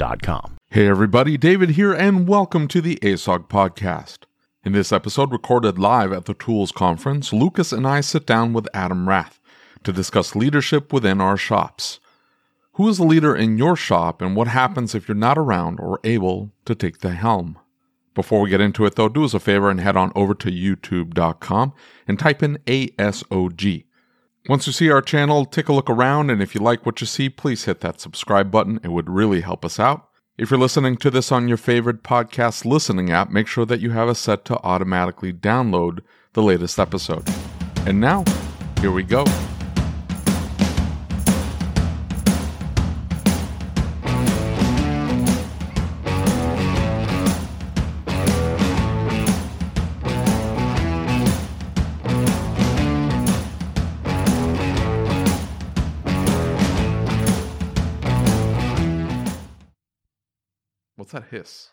Getshopware.com. Hey everybody, David here, and welcome to the ASOG podcast. In this episode, recorded live at the Tools Conference, Lucas and I sit down with Adam Rath to discuss leadership within our shops. Who is the leader in your shop, and what happens if you're not around or able to take the helm? Before we get into it, though, do us a favor and head on over to youtube.com and type in ASOG. Once you see our channel, take a look around, and if you like what you see, please hit that subscribe button. It would really help us out. If you're listening to this on your favorite podcast listening app, make sure that you have it set to automatically download the latest episode. And now, here we go. What's that hiss?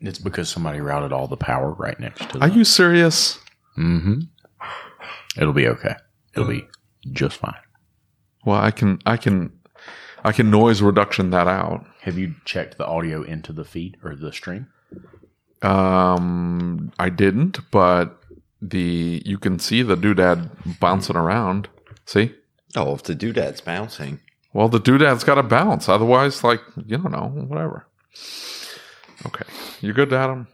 It's because somebody routed all the power right next to Are you serious? Mm-hmm. It'll be okay. It'll be just fine. Well, I can, I can, I can noise reduction that out. Have you checked the audio into the feed or the stream? Um, I didn't, but the you can see the doodad bouncing around. See? Oh, if the doodad's bouncing. Well, the doodad's got to bounce. Otherwise, like you don't know, whatever. Okay, you good, Adam?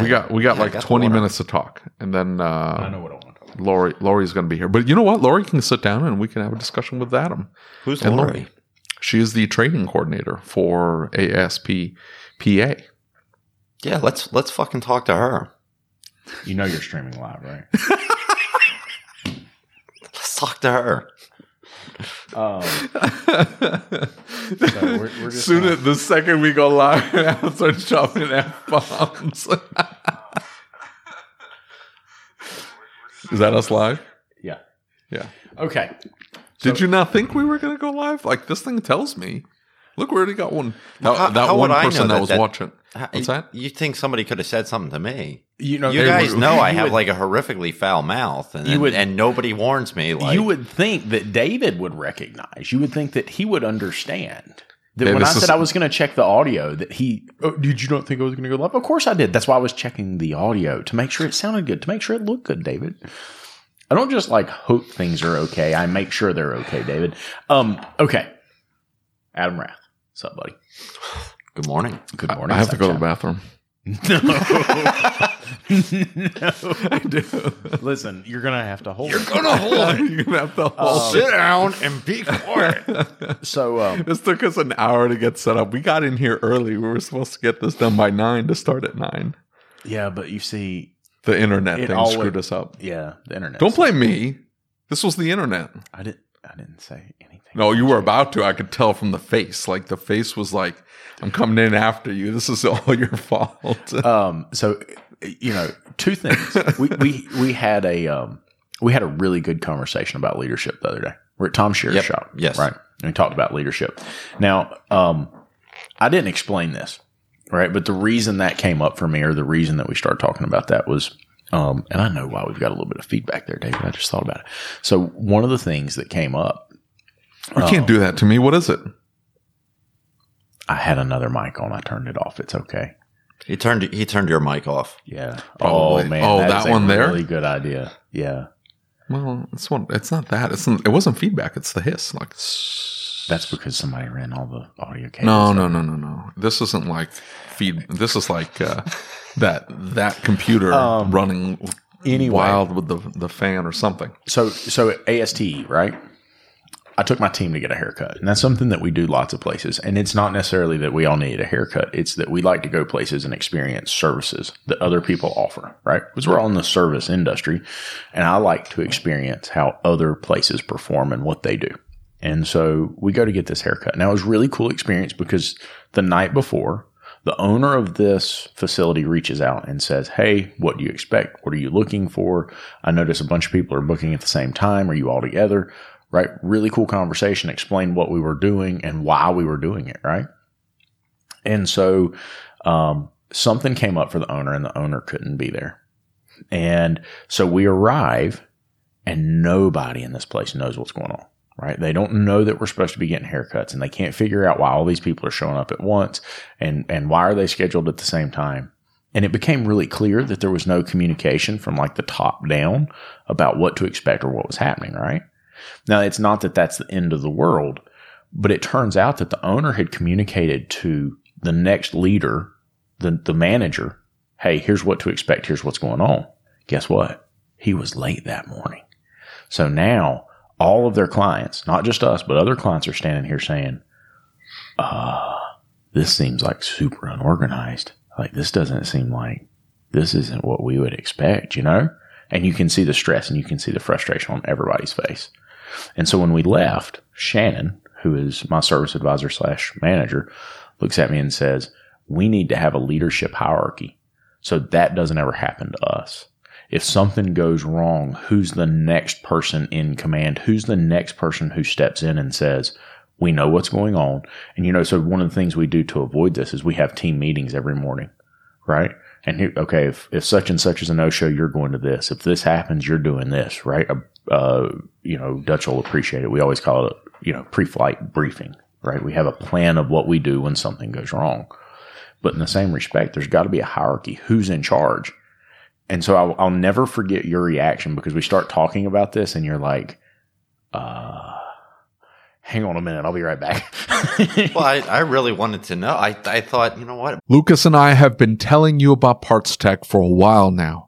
we got we got yeah, like got twenty minutes to talk, and then uh, what I want to talk. Lori Lori's going to be here. But you know what? Lori can sit down and we can have a discussion with Adam. Who's And Lori? Lori. She is the training coordinator for ASP PA. Yeah, let's let's fucking talk to her. You know you're streaming live, right? Let's talk to her. Um, so we're, we're Soon as the second we go live, I'll start dropping f bombs. Is that us live? yeah. Yeah. Okay. Did you not think we were going to go live? Like this thing tells me. Look, we already got one. That, How- that how one would I know person that, that- was that- watching. How- What's you, that? You think somebody could have said something to me? You know, You guys we- know I have would- like a horrifically foul mouth, and You would- and nobody warns me. Like you would think that David would recognize. You would think that he would understand. That Hey, when I this is- said I was going to check the audio, that he oh, did you not think I was going to go live? Of course I did. That's why I was checking the audio to make sure it sounded good, to make sure it looked good, David. I don't just like hope things are okay. I make sure they're okay, David. Um, okay. Adam Rath. What's up, buddy? good morning. Good morning. I have to go to the bathroom. no. no. I do. Listen, you're gonna have to hold. You're gonna hold it. You're gonna have to hold. Sit down and be quiet. So, um, This took us an hour to get set up. We got in here early. We were supposed to get this done by nine to start at nine. yeah, but you see, The internet thing always- screwed us up. yeah, the internet. Don't blame me. This was the internet. I didn't. I didn't say. No, you were about to. I could tell from the face. Like the face was like, "I'm coming in after you. This is all your fault." Um, so you know, two things. we we we had a um we had a really good conversation about leadership the other day. We're at Tom Shearer's Yep. shop. Yes. Right. And we talked about leadership. Now, um, I didn't explain this, right? But the reason that came up for me, or the reason that we started talking about that was, um, and I know why we've got a little bit of feedback there, David. I just thought about it. So one of the things that came up, You can't do that to me. What is it? I had another mic on. I turned it off. It's okay. He turned he turned your mic off. Yeah. Probably. Oh man. Oh, that's that a one there? Really good idea. Yeah. Well, it's one. It's not that. It's it wasn't feedback. It's the hiss. Like That's because somebody ran all the audio cables. no, no, no, no, no. This isn't like feed. This is like uh, that that computer Um, running anyway. wild with the the fan or something. So, so at ASTE, right? I took my team to get a haircut, and that's something that we do lots of places. And it's not necessarily that we all need a haircut; it's that we like to go places and experience services that other people offer, right? Because we're all in the service industry, and I like to experience how other places perform and what they do. And so we go to get this haircut. Now it was a really cool experience because the night before, the owner of this facility reaches out and says, Hey, what do you expect? What are you looking for? I notice a bunch of people are booking at the same time. Are you all together? Right? Really cool conversation. Explain what we were doing and why we were doing it. Right. And so, um, something came up for the owner and the owner couldn't be there. And so we arrive and nobody in this place knows what's going on right? They don't know that we're supposed to be getting haircuts and they can't figure out why all these people are showing up at once and, and why are they scheduled at the same time. And it became really clear that there was no communication from like the top down about what to expect or what was happening, right? Now, it's not that that's the end of the world, but it turns out that the owner had communicated to the next leader, the, the manager, hey, here's what to expect. Here's what's going on. Guess what? He was late that morning. So now all of their clients, not just us, but other clients are standing here saying, uh, this seems like super unorganized. Like this doesn't seem like this isn't what we would expect, you know? And you can see the stress and you can see the frustration on everybody's face. And so when we left, Shannon, who is my service advisor slash manager, looks at me and says, we need to have a leadership hierarchy. So that doesn't ever happen to us if something goes wrong, who's the next person in command? Who's the next person who steps in and says, we know what's going on. And you know, so one of the things we do to avoid this is we have team meetings every morning, right? And here, okay, if, if such and such is a no show, you're going to this. If this happens, you're doing this, right? Uh, uh, you know, Dutch will appreciate it. We always call it, you know, pre-flight briefing, right? We have a plan of what we do when something goes wrong. But in the same respect, there's got to be a hierarchy. Who's in charge? And so I'll, I'll never forget your reaction because we start talking about this and you're like, uh, hang on a minute. I'll be right back. Well, I, I really wanted to know. I I thought, you know what? Lucas and I have been telling you about PartsTech for a while now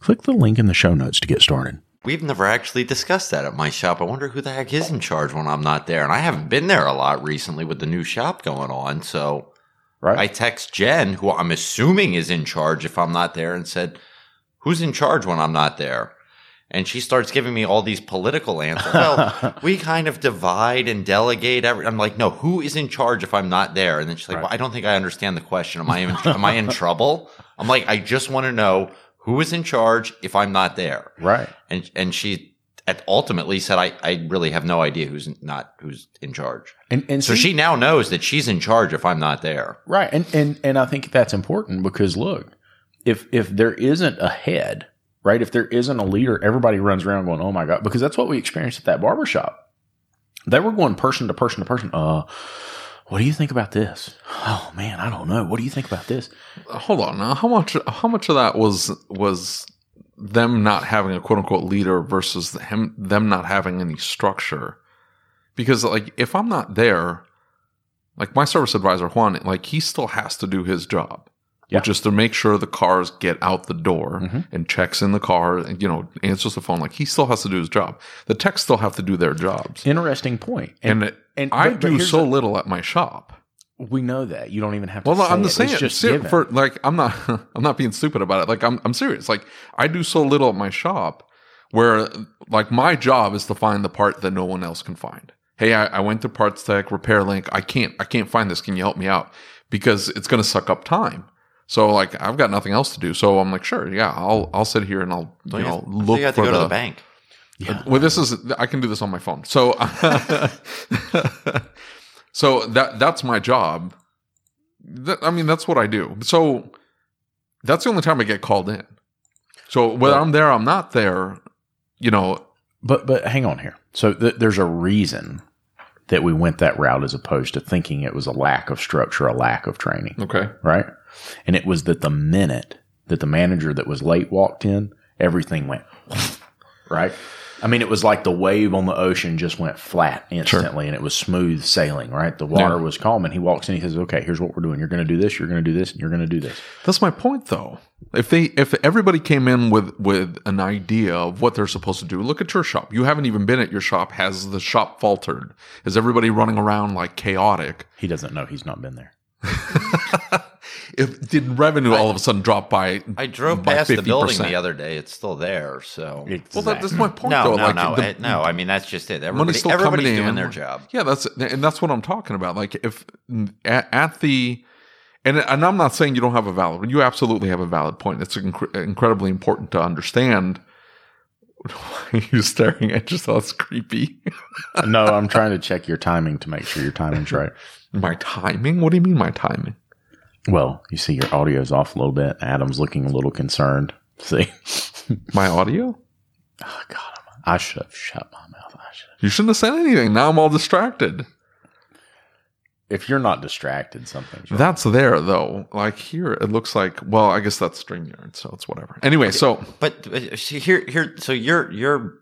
Click the link in the show notes to get started. We've never actually discussed that at my shop. I wonder who the heck is in charge when I'm not there. And I haven't been there a lot recently with the new shop going on. So Right? I text Jen, who I'm assuming is in charge if I'm not there, and said, Who's in charge when I'm not there? And she starts giving me all these political answers. Well, we kind of divide and delegate. Every, I'm like, no, who is in charge if I'm not there? And then she's like, Right. well, I don't think I understand the question. Am I in, am I in trouble? I'm like, I just want to know who is in charge if I'm not there. Right. And and she at- ultimately said, I, I really have no idea who's not who's in charge. And and So see- she now knows that she's in charge if I'm not there. Right. And and and I think that's important because look, if if there isn't a head, right? If there isn't a leader, everybody runs around going, "Oh my god," because that's what we experienced at that barber shop. They were going person to person to person. Uh, what do you think about this? Oh man, I don't know. What do you think about this? hold on now how much how much of that was was them not having a quote unquote leader versus him them not having any structure because like if i'm not there like my service advisor juan like he still has to do his job Yeah. which is to make sure the cars get out the door Mhm. and checks in the car and you know answers the phone like he still has to do his job the techs still have to do their jobs Interesting point. and, And, and i but- but do so the- little at my shop we know that you don't even have to. well, I'm it. just saying, just ser- for like, I'm not, I'm not being stupid about it. Like, I'm, I'm serious. Like, I do so little at my shop, where like my job is to find the part that no one else can find. Hey, I, I went to PartsTech Repair Link. I can't, I can't find this. Can you help me out? Because it's going to suck up time. So like, I've got nothing else to do. So I'm like, sure, yeah, I'll, I'll sit here and I'll, you So you, know, so look you have for to go the, to the bank. yeah. Uh, well, this is I can do this on my phone. So, so that that's my job. That, I mean, that's what I do. So that's the only time I get called in. So whether Well- I'm there, I'm not there. You know, But but hang on here. So th- there's a reason that we went that route as opposed to thinking it was a lack of structure, a lack of training, okay, right? And it was that the minute that the manager that was late walked in, everything went right. I mean, it was like the wave on the ocean just went flat instantly, and it was smooth sailing. Right, the water Yeah. was calm, and he walks in. He says, "Okay, here's what we're doing. You're going to do this. You're going to do this, and you're going to do this." that's my point, though. If they, if everybody came in with with an idea of what they're supposed to do, look at your shop. You haven't even been at your shop. Has the shop faltered? Is everybody running around like chaotic? He doesn't know he's not been there. If did revenue all of a sudden drop by? I drove by past the building 50%? the other day. It's still there. So Well, that, that's my point, no, though. no, like, no, the- no. I mean, that's just it. money's Everybody, still everybody's coming doing in. their job. Yeah, that's and that's what I'm talking about. Like if at, at the and and I'm not saying you don't have a valid. You absolutely have a valid point. It's incre- incredibly important to understand. Why are you staring at yourself? It's creepy. no, I'm trying to check your timing to make sure your timing's right. my timing? What do you mean my timing? Well, you see your audio's off a little bit. Adam's looking a little concerned. See? My audio? Oh, God, I'm- should have shut my mouth. I should have. You shouldn't have said anything. Now I'm all distracted. If you're not distracted, something's wrong. That's there though. Like here, it looks like. Well, I guess that's StreamYard, so it's whatever. Anyway, so But see, here, here. So you're you're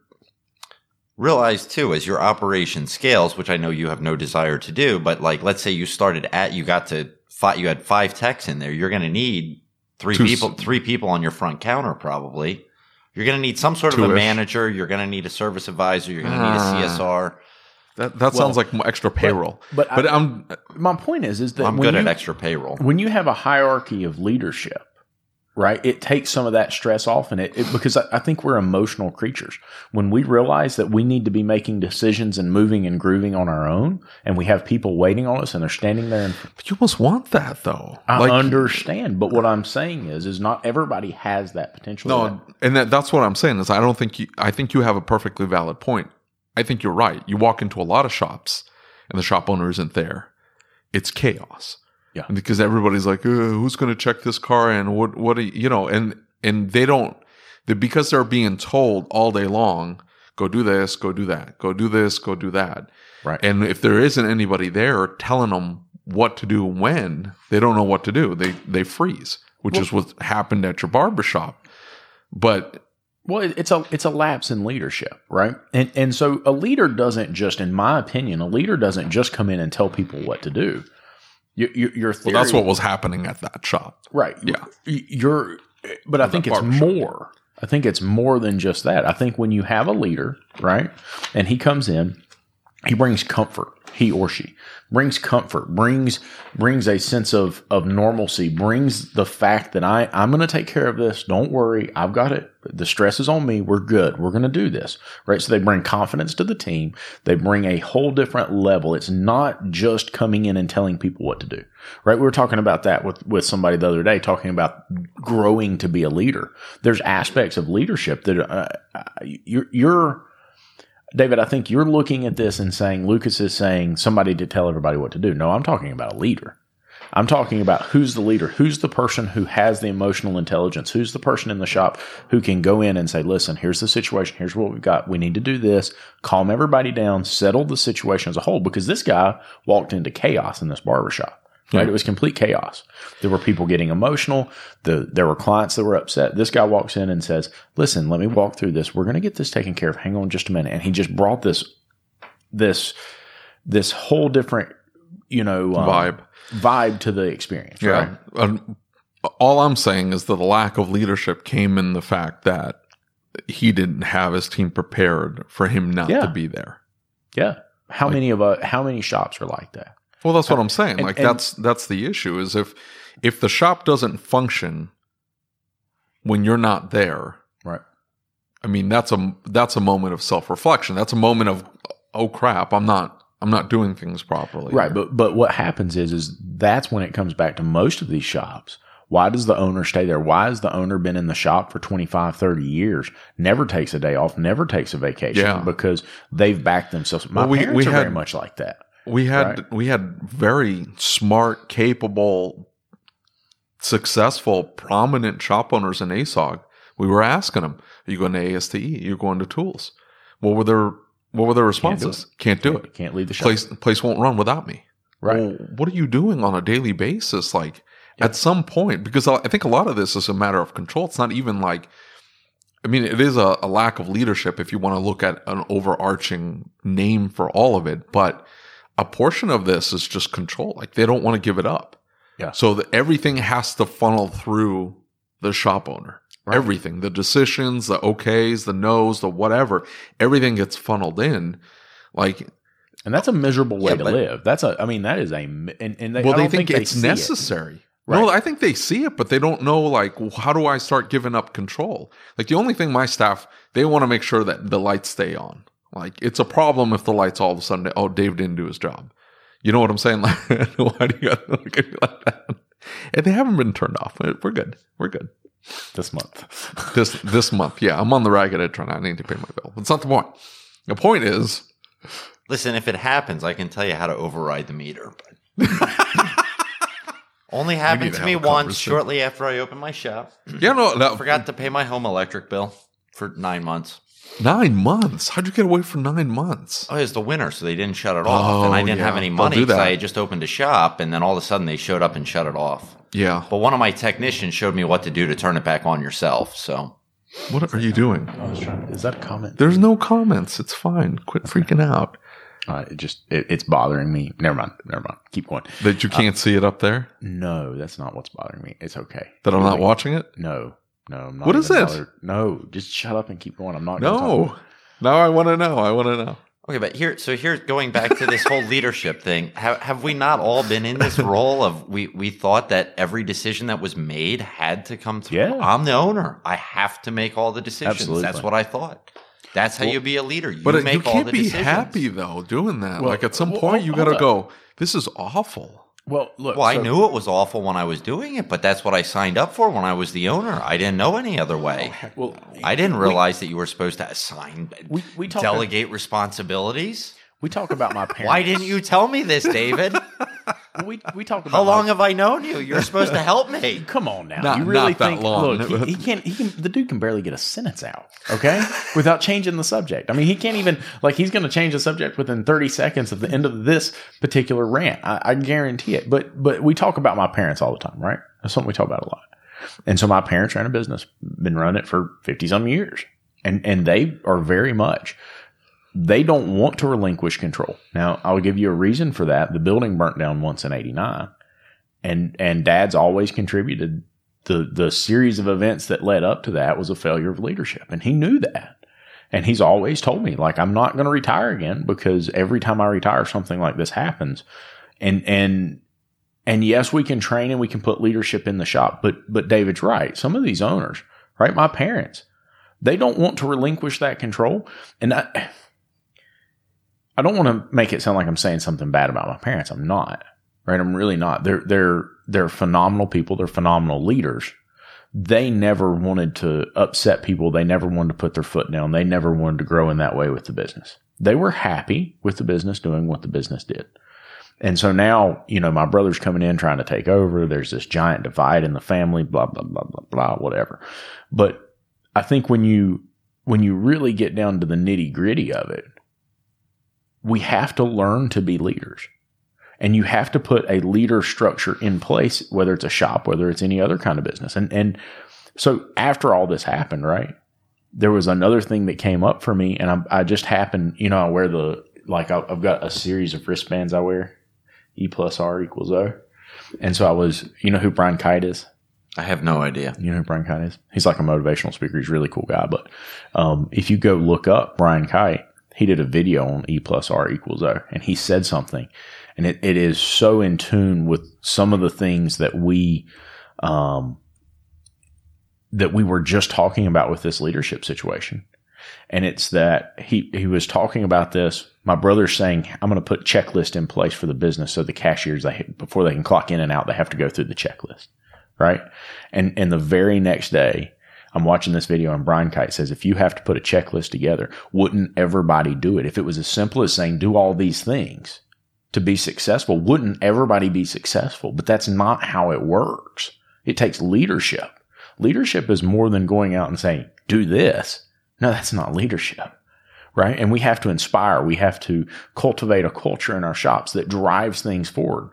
realize too as your operation scales, which I know you have no desire to do. But like, let's say you started at you got to five, you had five techs in there. You're going to need three Two people, three people on your front counter probably. You're going to need some sort of a manager. You're going to need a service advisor. You're going to need Ah. a CSR. that that sounds like extra payroll. but but I- I'm my point is, is that I'm good you, at extra payroll. when you have a hierarchy of leadership, right, it takes some of that stress off, and it, it because I, I think we're emotional creatures. When we realize that we need to be making decisions and moving and grooving on our own, and we have people waiting on us, and they're standing there, and But you almost want that though. I Like, understand. But what I'm saying is, is not everybody has that potential. No, and that, that's what I'm saying is I don't think you. I think you have a perfectly valid point. I think you're right. You walk into a lot of shops, and the shop owner isn't there. It's chaos. Yeah. And because everybody's like, uh, "Who's going to check this car?" And what, what, do you, you know, and and they don't. They, because they're being told all day long, "Go do this, go do that, go do this, go do that." Right. And if there isn't anybody there telling them what to do when, they don't know what to do. They they freeze, which is what happened at your barbershop. But Well, it's a it's a lapse in leadership, right? And and so a leader doesn't just, in my opinion, a leader doesn't just come in and tell people what to do. Your your, your theory, Well, that's what was happening at that shop. right? Yeah. You're, but I think it's shop, more. I think it's more than just that. I think when you have a leader, right, and he comes in, he brings comfort. He or she brings comfort, brings brings a sense of of normalcy, brings the fact that I I'm going to take care of this. Don't worry, I've got it. The stress is on me. We're good. We're going to do this. Right? So they bring confidence to the team. They bring a whole different level. It's not just coming in and telling people what to do. Right? We were talking about that with with somebody the other day talking about growing to be a leader. There's aspects of leadership that uh, you're you're David, I think you're looking at this and saying Lucas is saying somebody to tell everybody what to do. No, I'm talking about a leader. I'm talking about who's the leader, who's the person who has the emotional intelligence, who's the person in the shop who can go in and say, listen, here's the situation, here's what we've got. We need to do this, calm everybody down, settle the situation as a whole, because this guy walked into chaos in this barbershop. Right? Yeah. It was complete chaos. There were people getting emotional. The, there were clients that were upset. This guy walks in and says, listen, let me walk through this. We're going to get this taken care of. Hang on just a minute. And he just brought this, this, this whole different, you know, um, vibe, vibe to the experience. Yeah. Right? all I'm saying is that the lack of leadership came in the fact that he didn't have his team prepared for him not yeah. to be there. Yeah. How like, many of uh, how many shops are like that? Well, that's what I'm saying. And, like and, that's that's the issue is if if the shop doesn't function when you're not there, right? I mean, that's a that's a moment of self-reflection. That's a moment of oh crap, I'm not I'm not doing things properly. Right, but but what happens is is that's when it comes back to most of these shops. Why does the owner stay there? Why has the owner been in the shop for 25, 30 years, never takes a day off, never takes a vacation yeah. because they've backed themselves. My well, we, parents we are had, very much like that. We had right? we had very smart, capable, successful, prominent shop owners in ASOG. We were asking them, "Are you going to ASTE? Are you going to Tools?" What were their What were their responses? Can't do it. Can't, do it. Can't leave the shop. Place place won't run without me. Right. Well, what are you doing on a daily basis? Like at some point, because I think a lot of this is a matter of control. It's not even like. I mean, it is a, a lack of leadership if you want to look at an overarching name for all of it, but a portion of this is just control. Like they don't want to give it up. Yeah. So that everything has to funnel through the shop owner. Right. Everything, the decisions, the okays, the no's, the whatever, everything gets funneled in. Like, and that's a miserable way yeah, to but, live. That's a, I mean, that is a, and, and they, well, they think, think, it's they necessary. It. Right. No, I think they see it, but they don't know like how do I start giving up control? Like the only thing my staff they want to make sure that the lights stay on. Like it's a problem if the lights all of a sudden, oh, Dave didn't do his job. You know what I'm saying? Like, why do you look at me like that? And they haven't been turned off. We're good. We're good. This month. this this month. Yeah, I'm on the ragged edge trying. I need to pay my bill. That's not the point. The point is, listen. If it happens, I can tell you how to override the meter. Only happened to me once, shortly after I opened my shop. Yeah, no, no, forgot to pay my home electric bill for nine months. Nine months? How'd you get away for nine months? Oh, it was the winter, so they didn't shut it off, and I oh, didn't yeah. have any money because I had just opened a shop, and then all of a sudden they showed up and shut it off. Yeah. But one of my technicians showed me what to do to turn it back on yourself. So. What are you doing? I was trying. Is that a comment? There's no comments. It's fine. Quit freaking out. Uh, it just it, it's bothering me. Never mind. Never mind. Keep going. That you can't uh, see it up there. No, that's not what's bothering me. It's okay. That I'm not watching it. No, no. I'm not what is it? Bothered. No, just shut up and keep going. I'm not. No. Now I want to know. I want to know. Okay, but here, so here, going back to this whole leadership thing, have, have we not all been in this role of we we thought that every decision that was made had to come through? Yeah. I'm the owner. I have to make all the decisions. Absolutely. That's what I thought. That's how well, you be a leader. You but make you can't be decisions. happy though doing that. Well, like at some well, point, you got to go. This is awful. Well, look. Well, so, I knew it was awful when I was doing it, but that's what I signed up for when I was the owner. I didn't know any other way. Oh, well, I didn't realize we, that you were supposed to assign, we, we delegate responsibilities. We talk about my parents. Why didn't you tell me this, David? we we talk about how long my, have I known you? You're supposed to help me. Come on now, not, you really not think? Look, he, he can't. He can. The dude can barely get a sentence out. Okay, without changing the subject. I mean, he can't even like he's going to change the subject within 30 seconds of the end of this particular rant. I, I guarantee it. But but we talk about my parents all the time, right? That's something we talk about a lot. And so my parents ran a business, been running it for 50 some years. And, and they are very much they don't want to relinquish control. Now, I'll give you a reason for that. The building burnt down once in 89 and, and dad's always contributed. The, the series of events that led up to that was a failure of leadership and he knew that. And he's always told me, like, I'm not going to retire again because every time I retire, something like this happens. And, and, and yes, we can train and we can put leadership in the shop, but, but David's right. Some of these owners, right? My parents, they don't want to relinquish that control. And I, I don't want to make it sound like I'm saying something bad about my parents. I'm not, right? I'm really not. They're, they're, they're phenomenal people. They're phenomenal leaders. They never wanted to upset people. They never wanted to put their foot down. They never wanted to grow in that way with the business. They were happy with the business doing what the business did. And so now, you know, my brother's coming in trying to take over. There's this giant divide in the family, blah, blah, blah, blah, blah, whatever. But I think when you, when you really get down to the nitty gritty of it, we have to learn to be leaders. And you have to put a leader structure in place, whether it's a shop, whether it's any other kind of business. And, and so after all this happened, right, there was another thing that came up for me. And I, I just happened, you know, I wear the, like I've got a series of wristbands I wear, E plus R equals O. And so I was, you know who Brian Kight is? I have no idea. You know who Brian Kight is? He's like a motivational speaker. He's a really cool guy. But um, if you go look up Brian Kight, he did a video on E plus R equals O, and he said something, and it, it is so in tune with some of the things that we, um, that we were just talking about with this leadership situation. And it's that he, he was talking about this. My brother's saying, I'm going to put checklist in place for the business. So the cashiers, they, before they can clock in and out, they have to go through the checklist. Right. And, and the very next day, I'm watching this video and Brian Kight says, if you have to put a checklist together, wouldn't everybody do it? If it was as simple as saying, do all these things to be successful, wouldn't everybody be successful? But that's not how it works. It takes leadership. Leadership is more than going out and saying, do this. No, that's not leadership. Right. And we have to inspire. We have to cultivate a culture in our shops that drives things forward.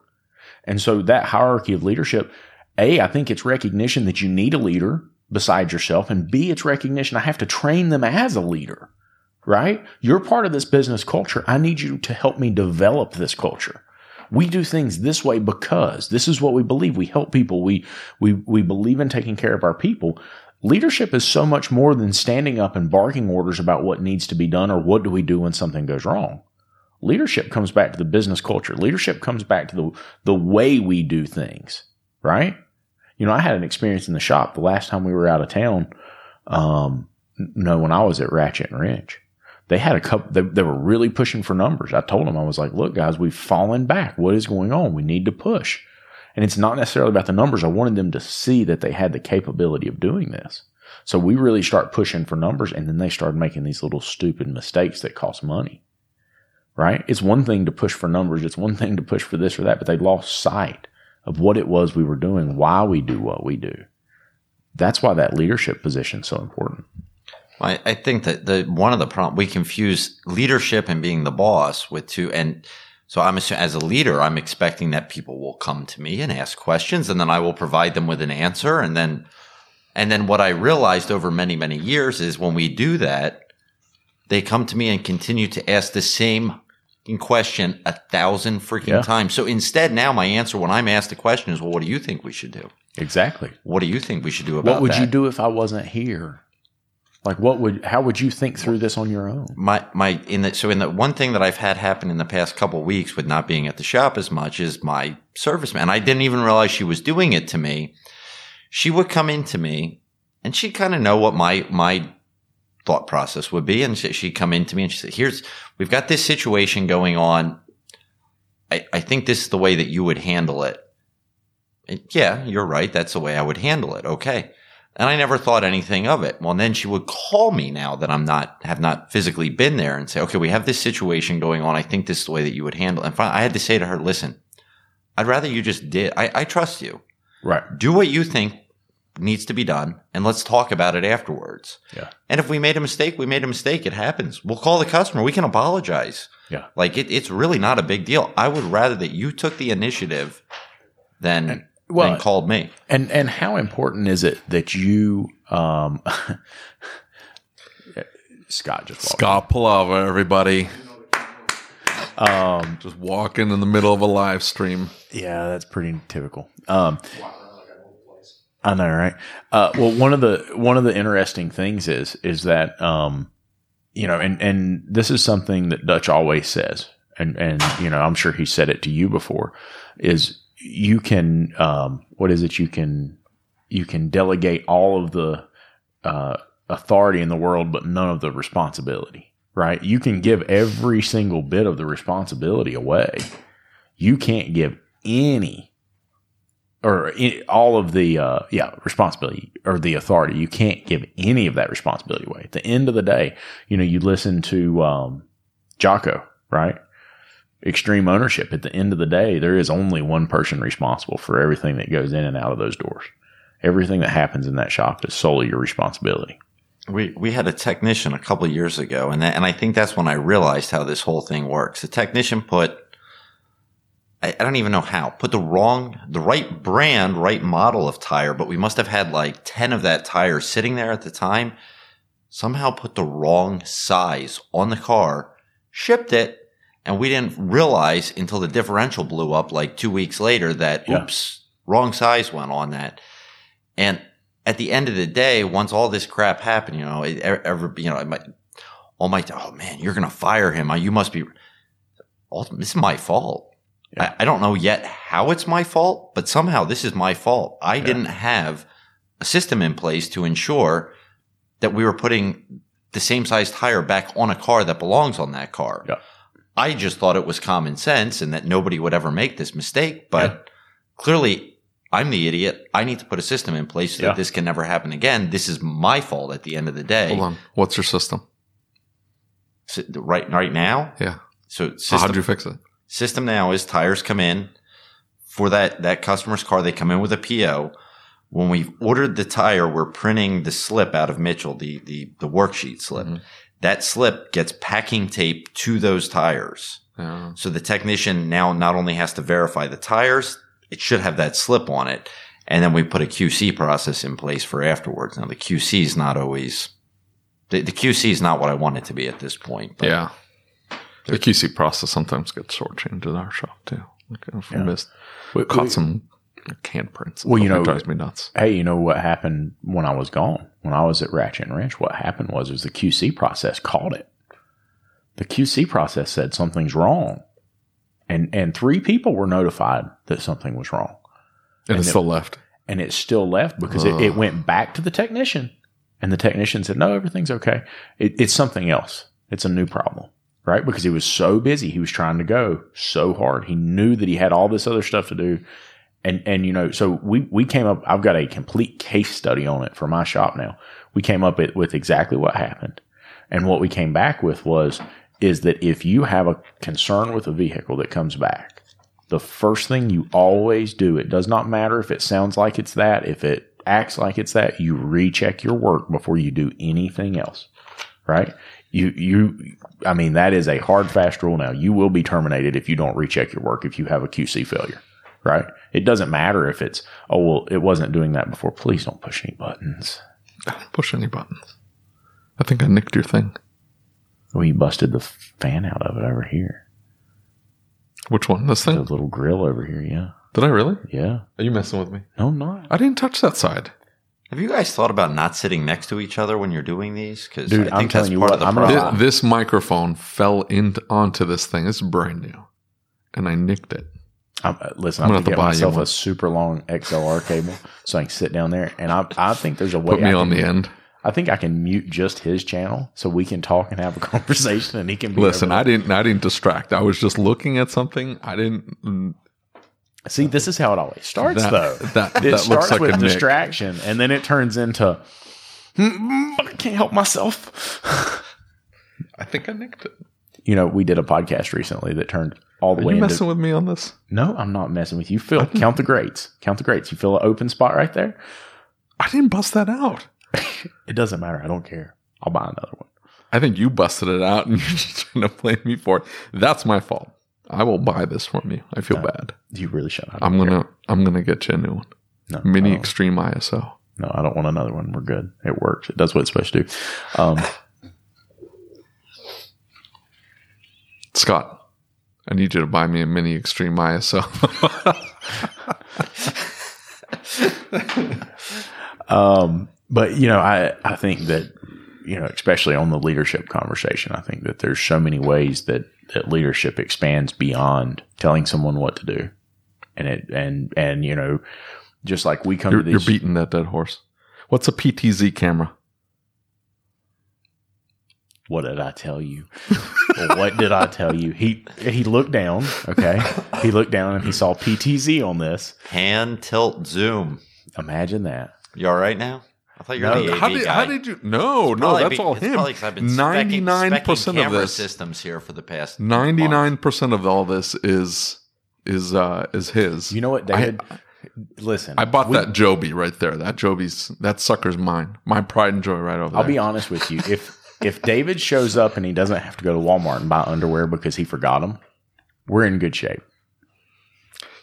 And so that hierarchy of leadership, A, I think it's recognition that you need a leader besides yourself. And B, it's recognition I have to train them as a leader, right? You're part of this business culture. I need you to help me develop this culture. We do things this way because this is what we believe. We help people. We, we, we believe in taking care of our people. Leadership is so much more than standing up and barking orders about what needs to be done or what do we do when something goes wrong. Leadership comes back to the business culture. Leadership comes back to the, the way we do things, right? You know, I had an experience in the shop the last time we were out of town. Um, no, when I was at Ratchet and Wrench, they had a couple, they, they were really pushing for numbers. I told them, I was like, look, guys, we've fallen back. What is going on? We need to push. And it's not necessarily about the numbers. I wanted them to see that they had the capability of doing this. So we really start pushing for numbers and then they started making these little stupid mistakes that cost money. Right? It's one thing to push for numbers. It's one thing to push for this or that, but they lost sight of what it was we were doing, why we do what we do. That's why that leadership position is so important. I, I think that the one of the problems we confuse leadership and being the boss with two and so I'm assuming as a leader, I'm expecting that people will come to me and ask questions and then I will provide them with an answer. And then, and then what I realized over many, many years is when we do that, they come to me and continue to ask the same question a thousand freaking yeah. times. So instead, now my answer when I'm asked the question is, well, what do you think we should do? Exactly. What do you think we should do about What would that? you do if I wasn't here? Like, what would, how would you think through this on your own? My, my, in the, so in the one thing that I've had happen in the past couple weeks with not being at the shop as much is my serviceman. I didn't even realize she was doing it to me. She would come into me and she'd kind of know what my, my thought process would be. And she'd come into me and she said, here's, we've got this situation going on. I, I think this is the way that you would handle it. And yeah, you're right. That's the way I would handle it. Okay. And I never thought anything of it. Well, then she would call me now that I'm not, have not physically been there and say, okay, we have this situation going on. I think this is the way that you would handle it. And I had to say to her, listen, I'd rather you just did. I, I trust you. Right. Do what you think needs to be done and let's talk about it afterwards. Yeah. And if we made a mistake, we made a mistake. It happens. We'll call the customer. We can apologize. Yeah. Like it, it's really not a big deal. I would rather that you took the initiative than, and, well, than called me. And, and how important is it that you, um, Scott just Scott Palava, everybody. Um, just walking in the middle of a live stream. Yeah, that's pretty typical. Um, I know, right? Uh, well, one of the one of the interesting things is is that um, you know, and and this is something that Dutch always says, and and you know, I'm sure he said it to you before, is you can um, what is it? You can you can delegate all of the uh, authority in the world, but none of the responsibility. Right? You can give every single bit of the responsibility away. You can't give any or all of the uh, yeah responsibility or the authority. You can't give any of that responsibility away. At the end of the day, you know, you listen to um, Jocko, right? Extreme ownership. At the end of the day, there is only one person responsible for everything that goes in and out of those doors. Everything that happens in that shop is solely your responsibility. We we had a technician a couple years ago, and that, and I think that's when I realized how this whole thing works. The technician put I, I don't even know how put the wrong the right brand, right model of tire, but we must have had like ten of that tire sitting there at the time. Somehow put the wrong size on the car, shipped it, and we didn't realize until the differential blew up like two weeks later that Yeah. oops, wrong size went on that. And at the end of the day, once all this crap happened, you know, it, ever, you know, I might, all my, oh man, you're going to fire him. You must be, this is my fault. Yeah. I, I don't know yet how it's my fault, but somehow this is my fault. I didn't have a system in place to ensure that we were putting the same size tire back on a car that belongs on that car. Yeah. I just thought it was common sense and that nobody would ever make this mistake, but Yeah. clearly I'm the idiot. I need to put a system in place so Yeah. that this can never happen again. This is my fault at the end of the day. Hold on. What's your system? So, right, right now. Yeah. So So system, how'd you fix it? System now is tires come in for that, that customer's car. They come in with a PO. When we've ordered the tire, we're printing the slip out of Mitchell, the, the, the worksheet slip. Mhm. That slip gets packing tape to those tires. Yeah. So the technician now not only has to verify the tires, it should have that slip on it. And then we put a QC process in place for afterwards. Now the QC is not always, the, the QC is not what I want it to be at this point. But Yeah. The QC process sometimes gets shortchanged in our shop too. Like if we missed, We- caught we- some canned prints. Well, you know- drives me nuts. hey, you know what happened when I was gone? When I was at Ratchet and Wrench, what happened was, was the QC process caught it. The QC process said something's wrong, and and three people were notified that something was wrong, And, and it's it- still left. and it still left because it, it went back to the technician, and the technician said, "No, everything's okay. It, it's something else. It's a new problem." Right, because he was so busy, he was trying to go so hard. He knew that he had all this other stuff to do, and and you know, so we we came up. I've got a complete case study on it for my shop now. We came up with, exactly what happened, and what we came back with was is that if you have a concern with a vehicle that comes back, the first thing you always do, it does not matter if it sounds like it's that, if it acts like it's that, you recheck your work before you do anything else. Right? You you I mean that is a hard fast rule now. You will be terminated if you don't recheck your work if you have a QC failure. Right? It doesn't matter if it's oh well it wasn't doing that before. Please don't push any buttons. Push any buttons. I think I nicked your thing. Well, you busted the fan out of it over here. Which one? This thing? The little grill over here, yeah. Did I really? Yeah. Are you messing with me? No, I'm not. I didn't touch that side. Have you guys thought about not sitting next to each other when you're doing these? Because Dude, I I'm think telling that's you part what, of the I'm gonna- Thi- problem. This, microphone fell into onto this thing. It's brand new, and I nicked it. I'm, uh, listen, I'm I'm gonna going to to get buy myself a super long XLR cable so I can sit down there. And I, I think there's a way. Put me I on can, the end. I think I can mute just his channel so we can talk and have a conversation, and he can be Listen, I didn't. I didn't distract. I was just looking at something. I didn't. There. See, this is how it always starts, That though. that, It that starts looks like with a nick. distraction, and then it turns into. "Mm, I can't help myself. I think I nicked it. you know, we did a podcast recently that turned all the Are way you into. messing with me on this? no, I'm not messing with you. Phil, count the greats. Count the greats. You feel an open spot right there? I didn't bust that out. It doesn't matter. I don't care. I'll buy another one. I think you busted it out, and you're just trying to blame me for it. That's my fault. I will buy this from you. I feel bad. You really should. I'm care. gonna. I'm gonna get you a new one. no, Mini Extreme ISO. No, I don't want another one. We're good. It works. It does what it's supposed to do. Um, Scott, I need you to buy me a Mini Extreme ISO. um, but you know, I I think that you know, especially on the leadership conversation, I think that there's so many ways that, that leadership expands beyond telling someone what to do. And it, and, and, you know, just like we come You're, to you're these, beating that dead horse. What's a PTZ camera? what did I tell you? Well, what did I tell you? He, he looked down. Okay. He looked down and he saw PTZ on this. Hand tilt zoom. Imagine that. You all right now? I thought you were No, the AV How did, guy. how did you? No, no, that's be- all him. probably 'cause I've been Ninety specking- nine specking percent of this. systems here for the past Ninety-nine percent of all this is is uh is his. You know what, David? Listen, I bought we- that Joby right there. That Joby's that sucker's mine. My pride and joy right over there. I'll be honest with you. If if David shows up and he doesn't have to go to Walmart and buy underwear because he forgot them, we're in good shape.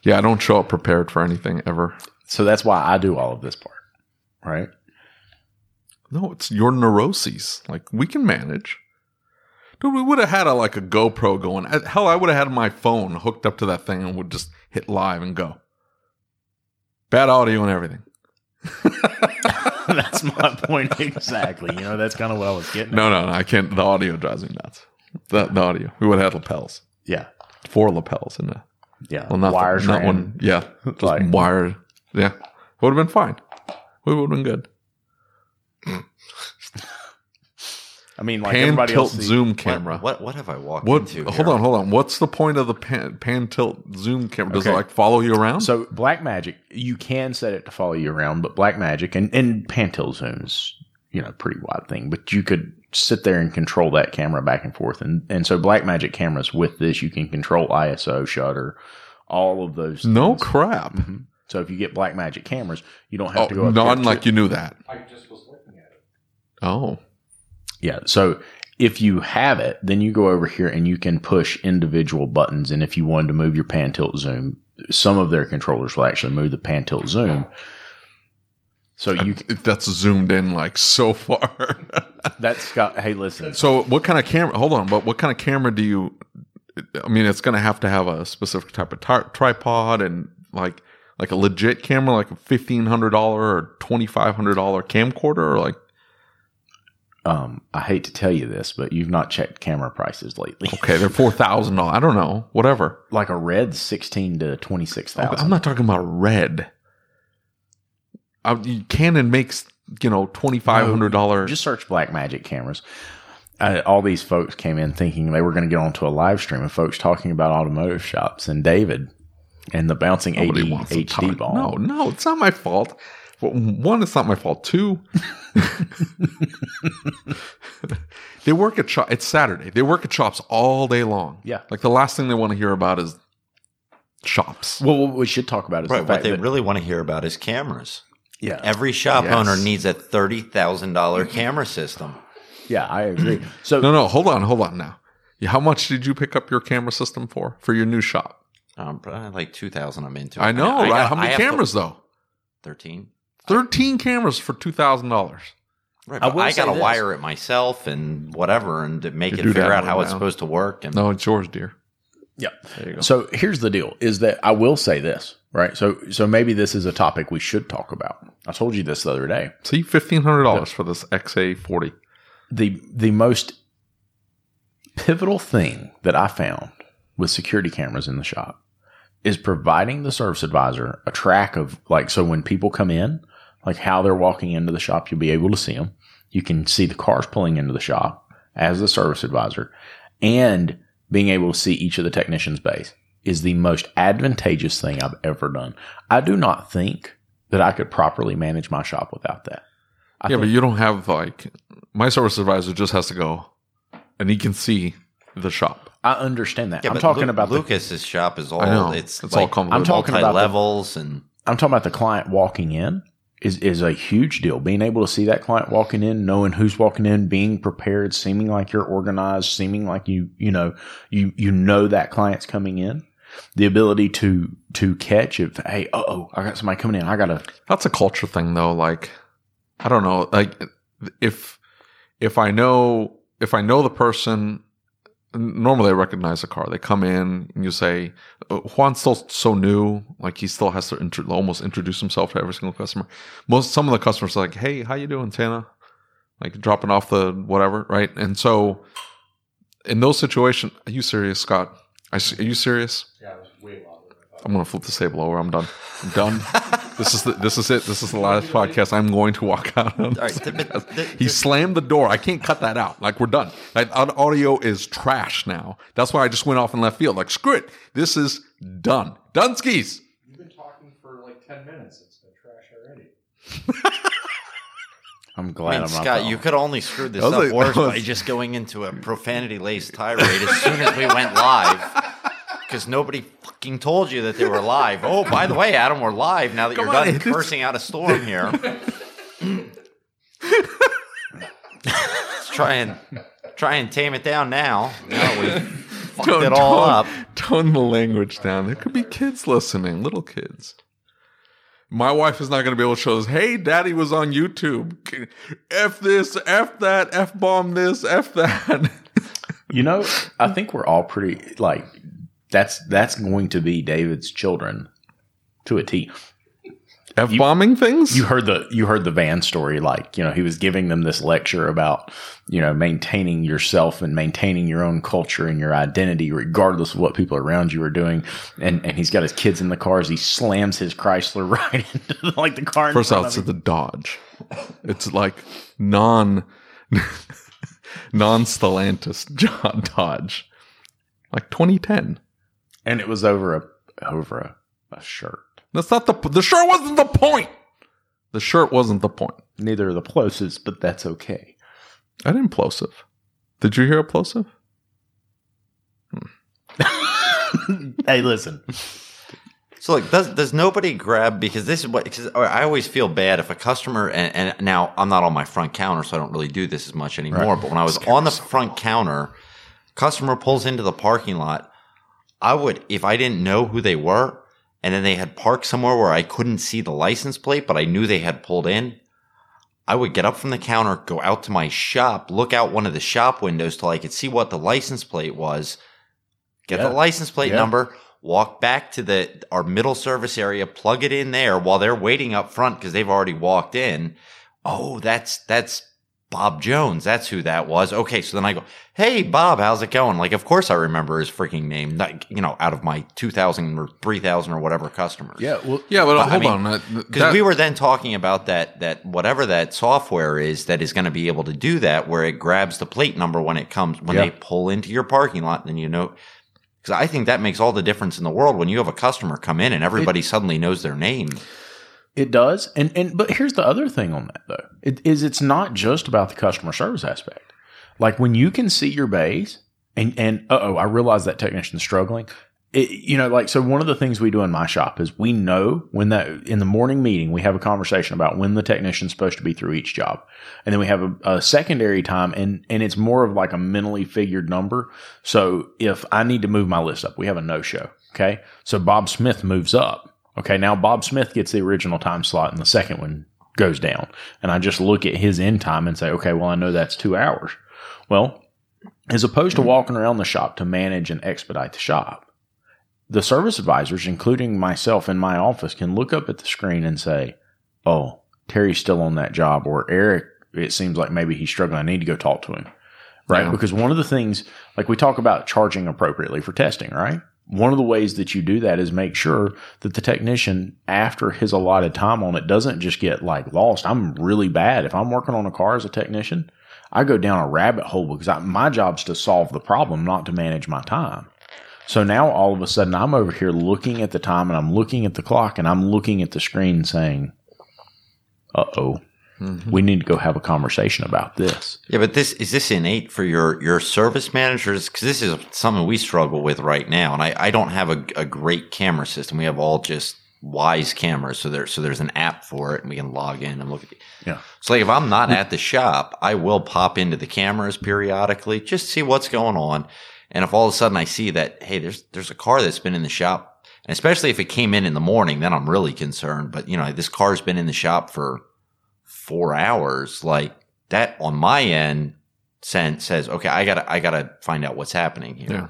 yeah, I don't show up prepared for anything ever. So that's why I do all of this part, right? No, it's your neuroses. Like we can manage. Dude, we would have had a like a GoPro going. Hell, I would have had my phone hooked up to that thing and would just hit live and go. Bad audio and everything. that's my point exactly. You know, that's kind of what I was getting. at. No, no, no, I can't. The audio drives me nuts. The, the audio. We would have had lapels, Yeah, four lapels in the yeah. well, not Wires not one. Yeah, just Like- wired. Yeah, would have been fine. We would have been good. I mean, like pan everybody tilt else. sees- zoom What- camera. What, what have I walked What? into? Hold here? on, hold on. What's the point of the pan, pan tilt zoom camera? Does it like follow you around? So Blackmagic, you can set it to follow you around, but Blackmagic and and Pantil zooms, you know, pretty wide thing. But you could sit there and control that camera back and forth, and and so Blackmagic cameras with this, you can control ISO, shutter, all of those. no things. crap. Mhm. So if you get Blackmagic cameras, you don't have Oh, to go. Up not there like you knew that. I just was looking at it. Oh, Yeah. So if you have it, then you go over here and you can push individual buttons. And if you wanted to move your pan tilt zoom, some of their controllers will actually move the pan tilt zoom. So you that's zoomed in like so far. that's got. Hey, listen. so, what kind of camera? Hold on, but what kind of camera do you? I mean, it's going to have to have a specific type of tar- tripod and like like a legit camera, like a fifteen hundred dollar or twenty five hundred dollar camcorder, or like Um, I hate to tell you this, but you've not checked camera prices lately. okay, they're four thousand dollars. I don't know, whatever. like a red, sixteen to twenty six I'm not talking about red. Uh, Canon makes you know twenty five hundred dollar. Just search Blackmagic cameras. Uh, all these folks came in thinking they were going to get onto a live stream of folks talking about automotive shops and David and the bouncing AD, Nobody wants to HD ball. No, no, it's not my fault. Well, one, it's not my fault. Two, they work at shop. It's Saturday. They work at shops all day long. Yeah. like the last thing they want to hear about is shops. Well, what we should talk about is Right, the what fact they that really want to hear about is cameras. yeah, Every shop Yes. owner needs a thirty thousand dollar camera system. yeah, I agree. So No, no, hold on, hold on. Now, how much did you pick up your camera system for for your new shop? Um, like two thousand. I'm into. I know, right? got- how many have to- cameras though? Thirteen. Thirteen cameras for two thousand dollars. Right, I but will I, got to wire it myself and whatever, and to make You it figure out how one it's supposed to work. And No, it's yours, dear. yeah. There you go. So here's the deal: is that I will say this, right? So so maybe this is a topic we should talk about. I told you this the other day. See, fifteen hundred dollars for this XA forty. the the most pivotal thing that I found with security cameras in the shop is providing the service advisor a track of like so when people come in, like how they're walking into the shop, you'll be able to see them. You can see the cars pulling into the shop as the service advisor, and being able to see each of the technicians' bays is the most advantageous thing I've ever done. I do not think that I could properly manage my shop without that. I yeah, think- but you don't have like my service advisor just has to go, and he can see the shop. I understand that. yeah, I'm talking Lu- about the Lucas's shop is all. I It's, it's all like convoluted. I'm talking about the- levels and I'm talking about the client walking in is is a huge deal. Being able to see that client walking in, knowing who's walking in, being prepared, seeming like you're organized, seeming like you you know you you know that client's coming in. The ability to to catch if hey oh I got somebody coming in I gotta That's a culture thing, though. Like, I don't know. Like, if if I know if I know the person, normally I recognize the car. They come in and you say, "Uh, "Juan's still so new. Like, he still has to intro- almost introduce himself to every single customer." Most some of the customers are like, "Hey, how you doing, Tana? like dropping off the whatever, right? And so in those situations, are you serious, Scott? Are you serious? Yeah, was way. I'm gonna flip the table over. I'm done. I'm done. this is the, this is it. This is the last podcast. I'm going to walk out. All right, th- but th- He slammed the door. I can't cut that out. Like we're done. That au- audio is trash now. That's why I just went off in left field. Like screw it. This is done. Done skis. You've been talking for like 10 minutes. It's been trash already. I'm I glad mean, I'm not Scott, you could only screw this up like- worse was- by just going into a profanity laced tirade as soon as we went live. Because nobody fucking told you that they were live. Oh, by the way, Adam, we're live now that Come you're on, done it's- cursing out a storm here. Let's try and try and tame it down now. Now we fucked Tone- it all tone- up. Tone the language down. There could be kids listening, little kids. My wife is not going to be able to show us, hey, daddy was on YouTube. F this, F that, F bomb this, F that. You know, I think we're all pretty like that's that's going to be David's children to a T. F bombing things? You heard the you heard the van story, like you know he was giving them this lecture about you know maintaining yourself and maintaining your own culture and your identity, regardless of what people around you are doing. And and he's got his kids in the car as he slams his Chrysler right into like the car. First of it's a Dodge. It's like non non Stellantis John Dodge. Like 2010. And it was over a over a, a shirt. That's not the the shirt wasn't the point. The shirt wasn't the point. Neither are the plosives, but that's okay. I didn't plosive. Did you hear a plosive? Hmm. hey, listen. So like, does does nobody grab because this is what because I always feel bad if a customer and, and now I'm not on my front counter, so I don't really do this as much anymore. Right. But when I was on the front counter, customer pulls into the parking lot. I would if I didn't know who they were, and then they had parked somewhere where I couldn't see the license plate, but I knew they had pulled in. I would get up from the counter, go out to my shop, look out one of the shop windows till I could see what the license plate was, get Yeah. the license plate Yeah. number, walk back to the our middle service area, plug it in there while they're waiting up front because they've already walked in. Oh, that's that's Bob Jones. That's who that was. Okay, so then I go, "Hey, Bob, how's it going?" Like, of course I remember his freaking name. Not, you know, out of my two thousand or three thousand or whatever customers. Yeah, well, Yeah, but, uh, But, I hold mean, on. Because we were then talking about that that whatever that software is that is going to be able to do that, where it grabs the plate number when it comes when Yeah. they pull into your parking lot, then you know. Because I think that makes all the difference in the world when you have a customer come in and everybody suddenly knows their name. It does, and and but here's the other thing on that though. It is it's not just about the customer service aspect. Like when you can see your bays, and and oh, I realize that technician's struggling. It, you know, like so. One of the things we do in my shop is we know when that in the morning meeting we have a conversation about when the technician's supposed to be through each job, and then we have a, a secondary time, and and it's more of like a mentally figured number. So if I need to move my list up, we have a no show. Okay, so Bob Smith moves up. Okay, now Bob Smith gets the original time slot and the second one goes down. And I just look at his end time and say, okay, well, I know that's two hours. Well, as opposed to walking around the shop to manage and expedite the shop, the service advisors, including myself in my office, can look up at the screen and say, oh, Terry's still on that job, or Eric, it seems like maybe he's struggling. I need to go talk to him. Right. Yeah. Because one of the things, like we talk about charging appropriately for testing, right? One of the ways that you do that is make sure that the technician, after his allotted time on it, doesn't just get like lost. I'm really bad. If I'm working on a car as a technician, I go down a rabbit hole because I, my job's to solve the problem, not to manage my time. So now all of a sudden I'm over here looking at the time and I'm looking at the clock and I'm looking at the screen saying, uh oh, Mm-hmm. we need to go have a conversation about this. Yeah, but this is this innate for your your service managers because this is something we struggle with right now, and I, I don't have a, a great camera system. We have all just Wyze cameras, so there so there's an app for it, and we can log in and look at. Yeah. So like if I'm not at the shop, I will pop into the cameras periodically just to see what's going on. And if all of a sudden I see that, hey, there's there's a car that's been in the shop, and especially if it came in in the morning, then I'm really concerned. But you know, this car's been in the shop for four hours, like that on my end sen- says, okay, I gotta I gotta find out what's happening here. Yeah.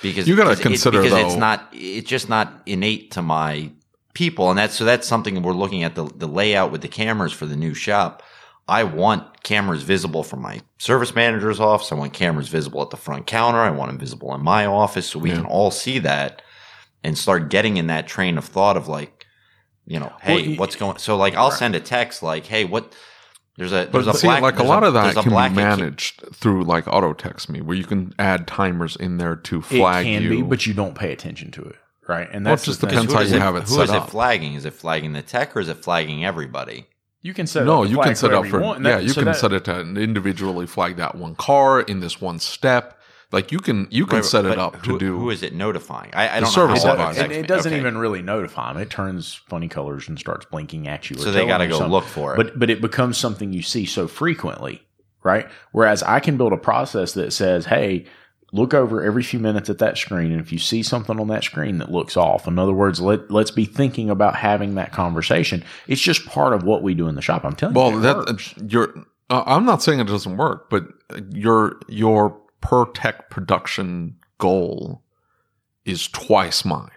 Because You gotta because it- consider, because it's not it's just not innate to my people, and that's so that's something we're looking at the the layout with the cameras for the new shop. I want cameras visible from my service manager's office. I want cameras visible at the front counter. I want them visible in my office so we Yeah. can all see that and start getting in that train of thought of like, you know, hey, Well, y- what's going? So like, I'll send a text like, hey, what? There's a But there's a see, black, like a there's lot of that can black be managed through like AutoTextMe, where you can add timers in there to flag it can you. be, but you don't pay attention to it, right? And Well, that's it just the thing. depends Who how is you it- have it Who set is up. it flagging? Is it flagging the tech or is it flagging everybody? You can set no, up the you can set up for you want, yeah, that- you so can that- set it to individually flag that one car in this one step. Like you can you can Right, set it up who, to do. Who is it notifying? I, I The don't service know. It, does, it it, affects it me. doesn't Okay. even really notify them. It turns funny colors and starts blinking at you. or So they got to go look for it. But but it becomes something you see so frequently, right? Whereas I can build a process that says, "Hey, look over every few minutes at that screen, and if you see something on that screen that looks off, in other words, let let's be thinking about having that conversation. It's just part of what we do in the shop. I'm telling well, you, Well, that works. you're. Uh, I'm not saying it doesn't work, but your your per tech production goal is twice mine.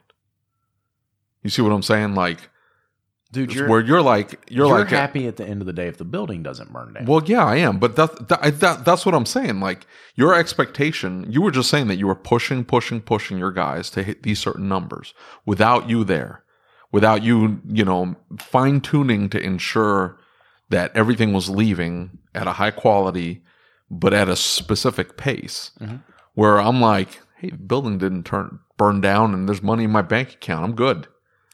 You see what I'm saying? Like dude, you're where you're like you're, you're like happy at the end of the day if the building doesn't burn down. Well, yeah, I am, but that, that, that that's what I'm saying. Like your expectation, you were just saying that you were pushing, pushing, pushing your guys to hit these certain numbers without you there, without you, you know, fine tuning to ensure that everything was leaving at a high quality, but at a specific pace. Mhm. Where I'm like, hey, the building didn't turn burn down, and there's money in my bank account. I'm good.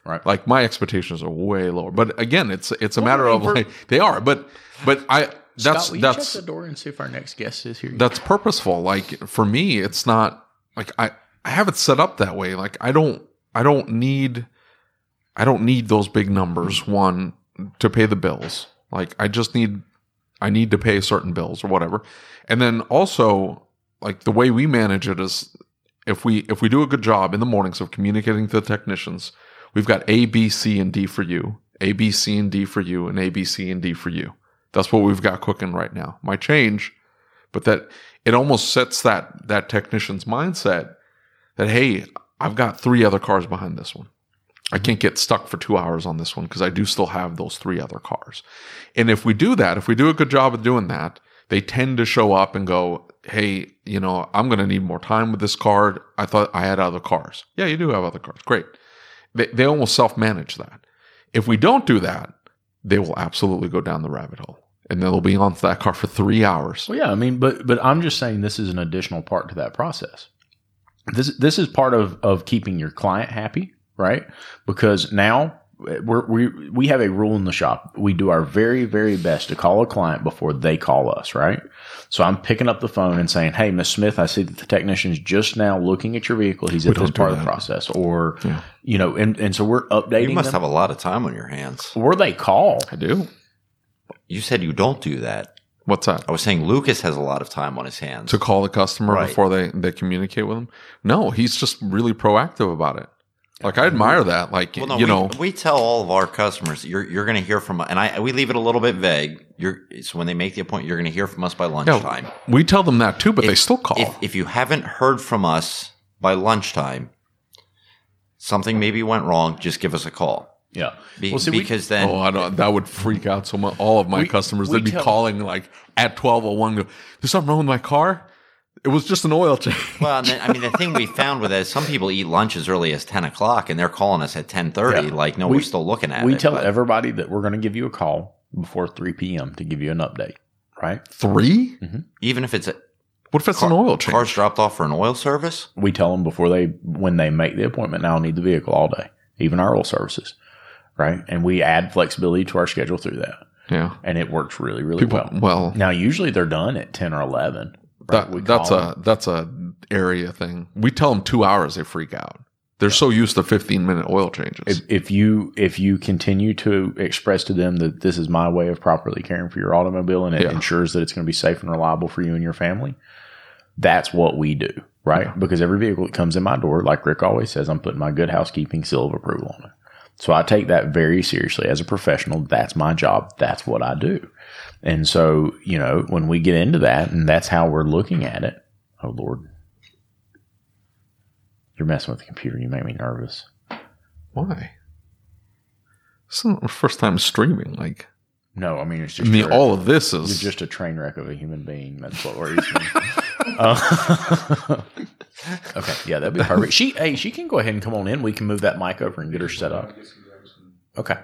Right. Like my expectations are way lower. But again, it's it's a Well, matter of for- like they are, but but I that's Scott, that's check the door and see if our next guest is here. that's purposeful. Like for me, it's not like I I have it set up that way. Like I don't I don't need I don't need those big numbers one to pay the bills. Like I just need I need to pay certain bills or whatever. And then also like the way we manage it is if we if we do a good job in the mornings of communicating to the technicians, we've got A, B, C, and D for you, A, B, C, and D for you, and A, B, C, and D for you. That's what we've got cooking right now. Might change, but that it almost sets that that technician's mindset that hey, I've got three other cars behind this one. I can't get stuck for two hours on this one because I do still have those three other cars. And if we do that, if we do a good job of doing that, they tend to show up and go, Hey, you know, I'm going to need more time with this car. I thought I had other cars. Yeah, you do have other cars. Great. They, they almost self manage that. If we don't do that, they will absolutely go down the rabbit hole and they'll be on that car for three hours. Well, yeah, I mean, but but I'm just saying this is an additional part to that process. This this is part of of keeping your client happy, right? Because now eh, we're, we we have a rule in the shop. We do our very very best to call a client before they call us, right? So I'm picking up the phone and saying, "Hey, Miss Smith, I see that the technician's just now looking at your vehicle. He's at this do part of the process, or Yeah. you know, and and so we're updating You must them. have a lot of time on your hands. or they call. I do. You said you don't do that. What's that? I was saying Lucas has a lot of time on his hands. to call the customer Right. before they, they communicate with them. No, he's just really proactive about it. Like I admire that. Like Well, no, you we, know, we tell all of our customers you're you're going to hear from and I we leave it a little bit vague. You're so when they make the appointment, you're going to hear from us by lunchtime. we tell them that too, but they still call. If if you haven't heard from us by lunchtime, something maybe went wrong. Just give us a call Yeah. Be- well, see, we- because then oh, I don't. That would freak out so much. All of my We- customers, we they'd be calling like at twelve oh one. Go, there's something wrong with my car. It was just an oil change. Well, and then, I mean, the thing we found with it is some people eat lunch as early as ten o'clock, and they're calling us at ten thirty. Yeah. Like, no, We- are still looking at we it. We tell but- everybody that we're going to give you a call before 3 p.m. to give you an update, right? Three? Mm-hmm. even if it's a What if it's an oil change? car's dropped off for an oil service. We tell them before they, when they make the appointment, now need the vehicle all day, even our oil services, right? And we add flexibility to our schedule through that. yeah. And it works really, really People. well. Well, Now, usually they're done at 10 or 11. That, that's a that's a area thing. We tell them two hours, they freak out. They're so used to fifteen minute oil changes. if, if you if you continue to express to them that this is my way of properly caring for your automobile and it Yeah. ensures that it's going to be safe and reliable for you and your family, that's what we do, right? Because every vehicle that comes in my door, like Rick always says, I'm putting my good housekeeping seal of approval on it. So I take that very seriously as a professional. That's my job. That's what I do. And so, you know, when we get into that and that's how we're looking at it, oh Lord, you're messing with the computer. You make me nervous. Why? This isn't the first time streaming. Like, No, I mean it's I just mean, all of this you're is just a train wreck of a human being. That's what worries me. Uh, okay, yeah, that'd be perfect. She, hey, she can go ahead and come on in. We can move that mic over and get her set up. Okay.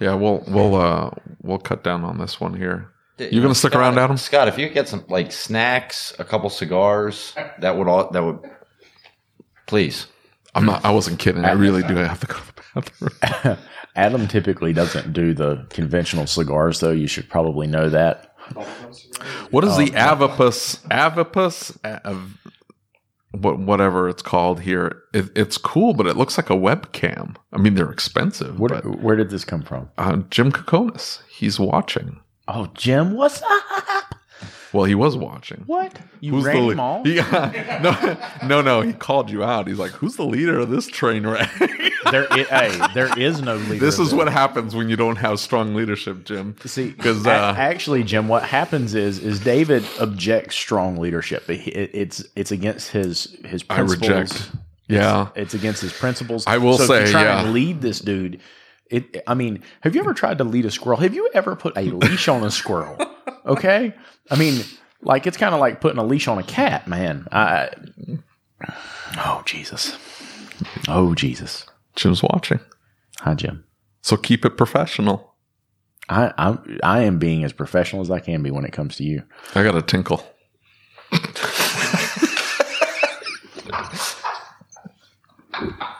yeah. We'll we'll uh we'll cut down on this one here. You gonna stick Scott- around, Adam? Scott, if you get some like snacks, a couple cigars, that would all that would. Please. I'm not. I wasn't kidding. I really do have to go to the bathroom. Adam typically doesn't do the conventional cigars, though. You should probably know that. What is the AViPAS? AViPAS? Av, what whatever it's called here. It, it's cool, but it looks like a webcam. I mean, they're expensive. Where, but where did this come from? uh, Jim Kokonis, he's watching. Oh, Jim, what's up? Well, he was watching. What? You Who's ran the him leader? Yeah, no, no, no. He called you out. He's like, "Who's the leader of this train wreck?" There, i- hey, there is no leader. this is what happens when you don't have strong leadership, Jim. See, because uh, actually, Jim, what happens is is David objects strong leadership. It- it- it's it's against his his I principles. reject. Yeah, It's against his principles. I will so if you say, try yeah. and lead this dude. It. I mean, have you ever tried to lead a squirrel? Have you ever put a leash on a squirrel? Okay. I mean, like it's kind of like putting a leash on a cat, man. I. Oh Jesus. Oh Jesus. Jim's watching. Hi, Jim. So keep it professional. I I'm, I am being as professional as I can be when it comes to you. I got a tinkle.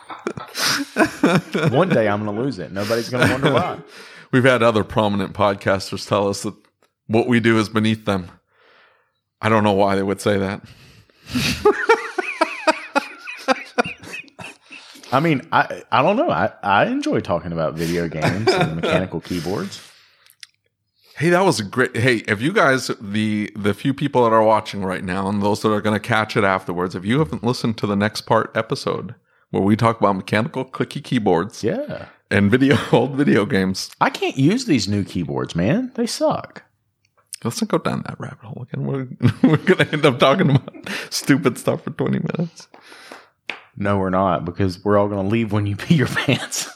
One day I'm going to lose it. Nobody's going to wonder why. We've had other prominent podcasters tell us that what we do is beneath them. I don't know why they would say that. I mean, I I don't know. I, I enjoy talking about video games and mechanical keyboards. Hey, that was a great. Hey, if you guys, the the few people that are watching right now, and those that are going to catch it afterwards, if you haven't listened to the next part episode where we talk about mechanical clicky keyboards Yeah. and video old video games, I can't use these new keyboards, man. They suck. let's not go down that rabbit hole again. We're we're going to end up talking about stupid stuff for twenty minutes. No, we're not because we're all going to leave when you pee your pants.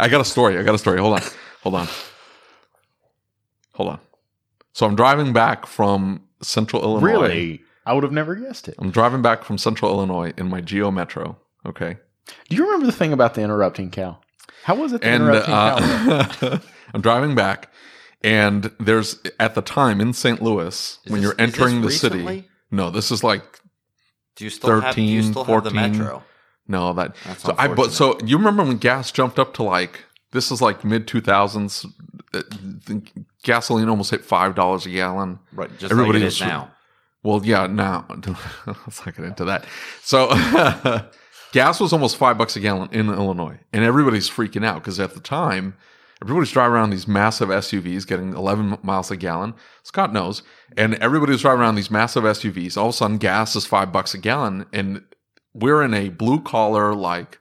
I got a story. I got a story. Hold on. Hold on. Hold on. So I'm driving back from Central Illinois. really? I would have never guessed it. I'm driving back from Central Illinois in my Geo Metro. Okay. Do you remember the thing about the interrupting cow? How was it the And interrupting cow? uh, I'm driving back, and there's at the time in St. Louis Is when this- you're is this entering the city. No, this is like Do you still have? Do you 13, still have the metro? no that. That's so I but so you remember when gas jumped up to like this is like mid 2000s. uh, Gasoline almost hit five dollars a gallon. Right, just Everybody like it was- is now. Well, yeah, now let's not get into that. So, gas was almost five bucks a gallon in Illinois, and everybody's freaking out because at the time, everybody's driving around these massive SUVs getting 11 miles a gallon. Scott knows, and everybody's driving around these massive SUVs. All of a sudden, gas is five bucks a gallon, and we're in a blue collar, like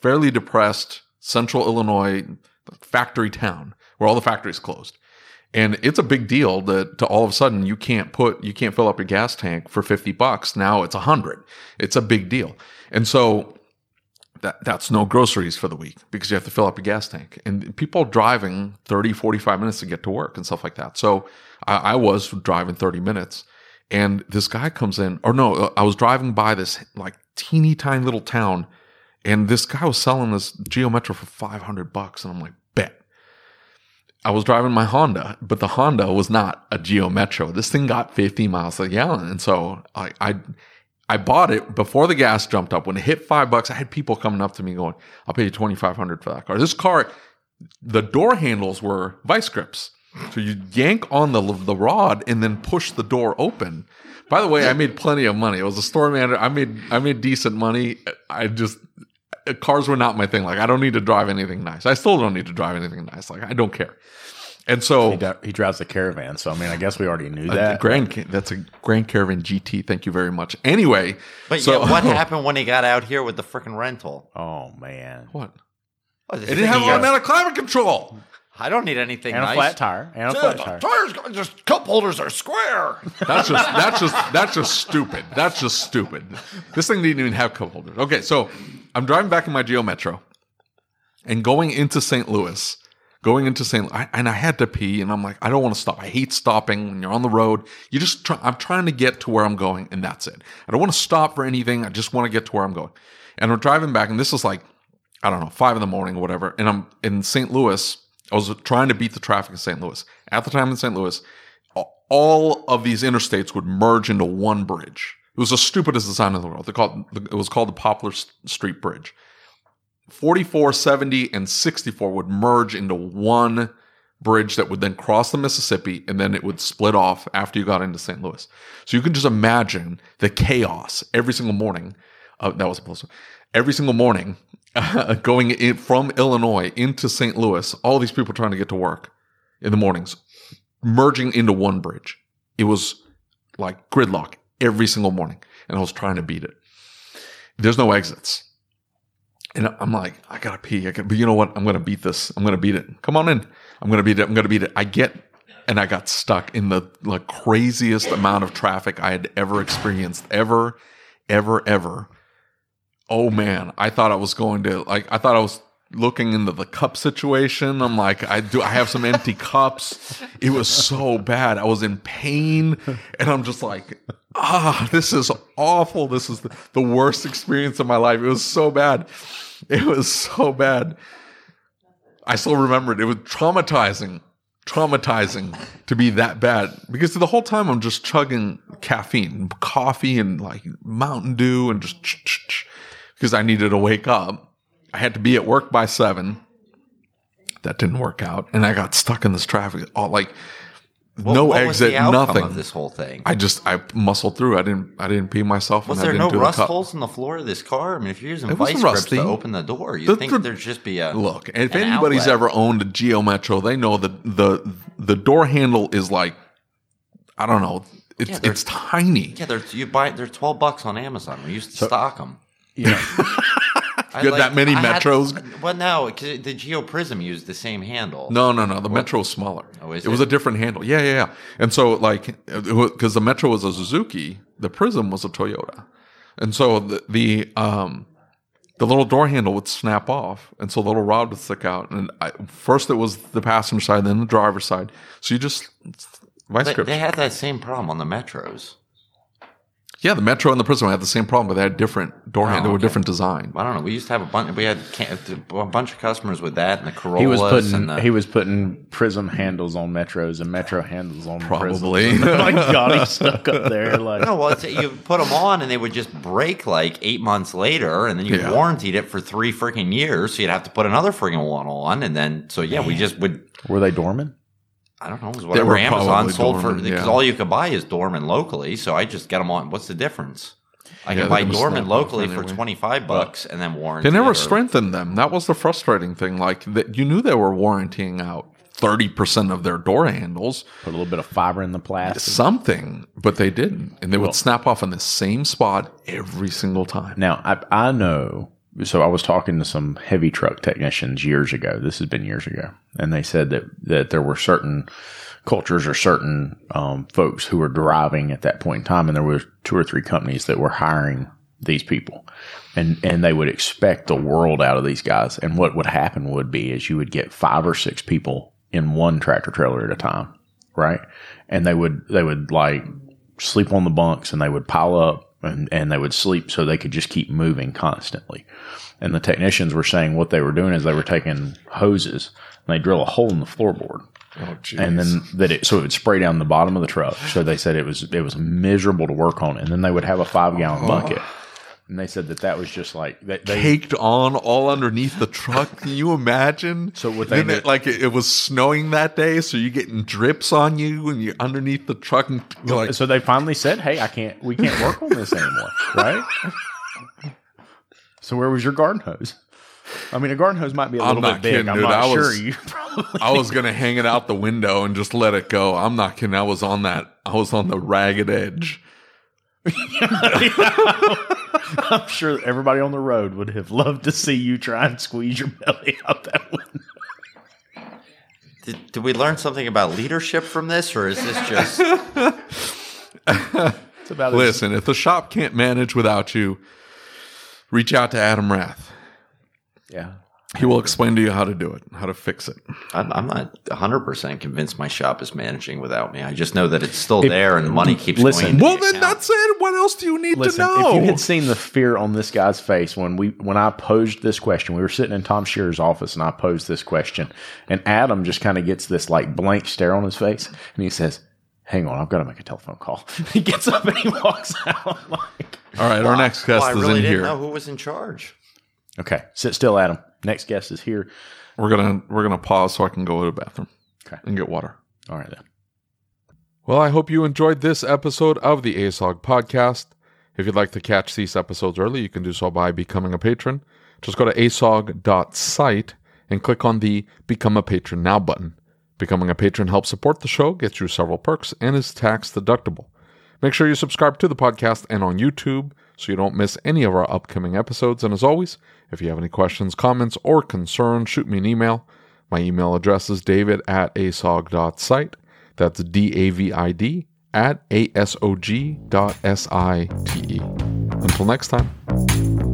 fairly depressed central Illinois factory town where all the factories closed. And it's a big deal that to all of a sudden you can't put you can't fill up your gas tank for 50 bucks. Now it's a hundred. It's a big deal. And so that that's no groceries for the week because you have to fill up your gas tank. And people driving 30, 45 minutes to get to work and stuff like that. So I, I was driving 30 minutes and this guy comes in, or no, uh, I was driving by this like teeny tiny little town and this guy was selling this Geo Metro for 500 bucks. And I'm like. I was driving my Honda, but the Honda was not a Geo Metro. This thing got 50 miles a gallon. And so I, I, I bought it before the gas jumped up. When it hit five bucks, I had people coming up to me going, I'll pay you 2500 for that car. This car, the door handles were vice grips. So you yank on the, the rod and then push the door open. By the way, I made plenty of money. I was a store manager. I made, I made decent money. I just, Uh, cars were not my thing. Like I don't need to drive anything nice. I still don't need to drive anything nice. Like I don't care. And so He, dri- he drives a caravan, so I mean, I guess we already knew that. Grand that's a Grand Caravan GT. Thank you very much. Anyway, But so yeah, what happened when he got out here with the freaking rental? oh man, What? What, It didn't have he- automatic climate control. I don't need anything and nice. a flat tire, and a flat tire. tires, just cup holders are square. That's just that's just that's just stupid. That's just stupid. This thing didn't even have cup holders. Okay, so I'm driving back in my Geo Metro and going into St. Louis. going into St. I, and I had to pee, and I'm like, I don't want to stop. I hate stopping when you're on the road. You just try, I'm trying to get to where I'm going, and that's it. I don't want to stop for anything. I just want to get to where I'm going. And we're driving back, and this is like, I don't know, five in the morning or whatever. And I'm in St. Louis. I was trying to beat the traffic in St. Louis. At the time in St. Louis, all of these interstates would merge into one bridge. It was the stupidest design in the world. They called it was called the Poplar Street Bridge. 44, 70, and 64 would merge into one bridge that would then cross the Mississippi and then it would split off after you got into St. Louis. So you can just imagine the chaos every single morning. Uh, that was a Every single morning uh, going in from Illinois into St. Louis, all these people trying to get to work in the mornings, merging into one bridge. It was like gridlock every single morning. And I was trying to beat it. There's no exits. And I'm like, I gotta pee. I gotta, but you know what? I'm gonna beat this. I'm gonna beat it. Come on in. I'm gonna beat it. I'm gonna beat it. I get, and I got stuck in the like craziest amount of traffic I had ever experienced, ever, ever, ever. Oh man, I thought I was going to like. I thought I was looking into the cup situation. I'm like, I do. I have some empty cups. It was so bad. I was in pain, and I'm just like, ah, this is awful. This is the, worst experience of my life. It was so bad. It was so bad. I still remember it. It was traumatizing, traumatizing to be that bad because the whole time I'm just chugging caffeine, coffee, and like Mountain Dew, and just because I needed to wake up. I had to be at work by seven. That didn't work out, and I got stuck in this traffic. All like what, no what exit, nothing. Of this whole thing. I just I muscled through. I didn't I didn't pee myself. Was there no rust holes in the floor of this car? I mean, if you're using vice grips to open the door, you think the, there'd just be a look. If anybody's outlet. ever owned a Geo Metro, they know that the the door handle is like I don't know. It's yeah, it's tiny. Yeah, they're you buy they're twelve bucks on Amazon. We used to so, stock them. Yeah. you like, that many I Metros? Had, well, no, the Geo Prism used the same handle. No, no, no. The Metro is smaller. Oh, is it? It was a different handle. Yeah, yeah, yeah. And so, like, because the Metro was a Suzuki, the Prism was a Toyota, and so the, the um the little door handle would snap off, and so the little rod would stick out. And I, first it was the passenger side, then the driver's side. So you just vice they, they had that same problem on the Metros. Yeah, the Metro and the Prism had the same problem, but they had different door oh, handles, They were okay. different design. I don't know. We used to have a bunch. We had a bunch of customers with that and the Corollas. He was putting the, he was putting Prism handles on Metros and Metro handles on probably. my God, he's stuck up there. Like no, well, you put them on and they would just break like eight months later, and then you yeah. warranted it for three freaking years, so you'd have to put another freaking one on, and then so yeah, Man. we just would. Were they Dorman? I don't know, it was whatever Amazon sold Dorman, for because yeah. all you could buy is Dorman locally. So I just get them on. What's the difference? I yeah, can buy Dorman locally anyway. for twenty five bucks and then warranty. They never strengthened them. That was the frustrating thing. Like that, you knew they were warranting out thirty percent of their door handles. Put a little bit of fiber in the plastic, something, but they didn't, and they well, would snap off in the same spot every single time. Now I, I know so I was talking to some heavy truck technicians years ago. This has been years ago, and they said that that there were certain cultures or certain um, folks who were driving at that point in time, and there were two or three companies that were hiring these people, and and they would expect the world out of these guys. And what would happen would be is you would get five or six people in one tractor trailer at a time, right? And they would they would like sleep on the bunks, and they would pile up and, and they would sleep so they could just keep moving constantly. And the technicians were saying what they were doing is they were taking hoses and they drill a hole in the floorboard. Oh, and then that it so it would spray down the bottom of the truck. So they said it was it was miserable to work on. And then they would have a five gallon oh. bucket. And they said that that was just like they, they caked on all underneath the truck. Can you imagine? So what they did, like it, it, was snowing that day, so you're getting drips on you and you're underneath the truck. And like, so they finally said, "Hey, I can't. We can't work on this anymore." right? so where was your garden hose? I mean, a garden hose might be a little bit big. Kidding, I'm not I sure. Was, probably. I was gonna hang it out the window and just let it go. I'm not kidding. I was on that. I was on the ragged edge. I'm sure everybody on the road would have loved to see you try and squeeze your belly out that window. Did, did we learn something about leadership from this, or is this just? it's about Listen, if the shop can't manage without you, reach out to Adam Rath. Yeah, He will explain to you how to do it, how to fix it. I'm, I'm not 100% convinced my shop is managing without me. I just know that it's still there and the money keeps listen, going. into Well, the then account. that's it. What else do you need Listen, to know? if you had seen the fear on this guy's face when we when I posed this question, we were sitting in Tom Shearer's office and I posed this question, and Adam just kind of gets this like blank stare on his face, and he says, "Hang on, I've got to make a telephone call." he gets up and he walks out. Like, All right, our next guest Well, I is really in didn't here. know who was in charge. okay, sit still, Adam. Next guest is here. We're gonna we're gonna pause so I can go to the bathroom Okay. and get water. All right then. Well, I hope you enjoyed this episode of the ASOG podcast. If you'd like to catch these episodes early, you can do so by becoming a patron. Just go to asog.site and click on the Become a Patron Now button. Becoming a patron helps support the show, gets you several perks, and is tax deductible. Make sure you subscribe to the podcast and on YouTube so you don't miss any of our upcoming episodes. And as always, if you have any questions, comments, or concerns, shoot me an email. My email address is david at asog.site. That's D A V I D at A S O G dot S I T E. Until next time.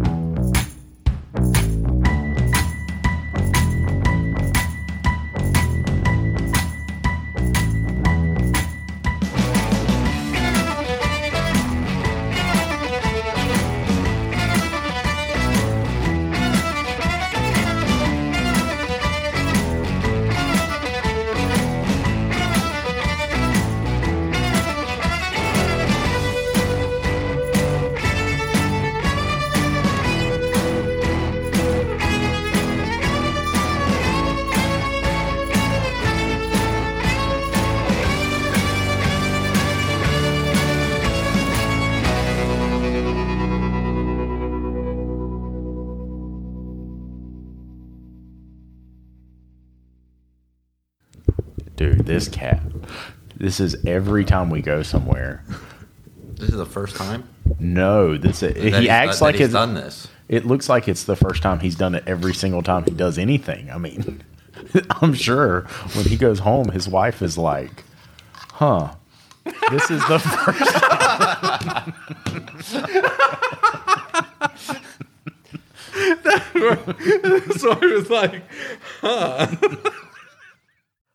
This cat. This is every time we go somewhere. This is the first time No, this that he acts done- like he's it's, done this. it looks like it's the first time he's done it every single time he does anything. I mean, I'm sure when he goes home, his wife is like, "Huh, this is the first." so I was like, huh.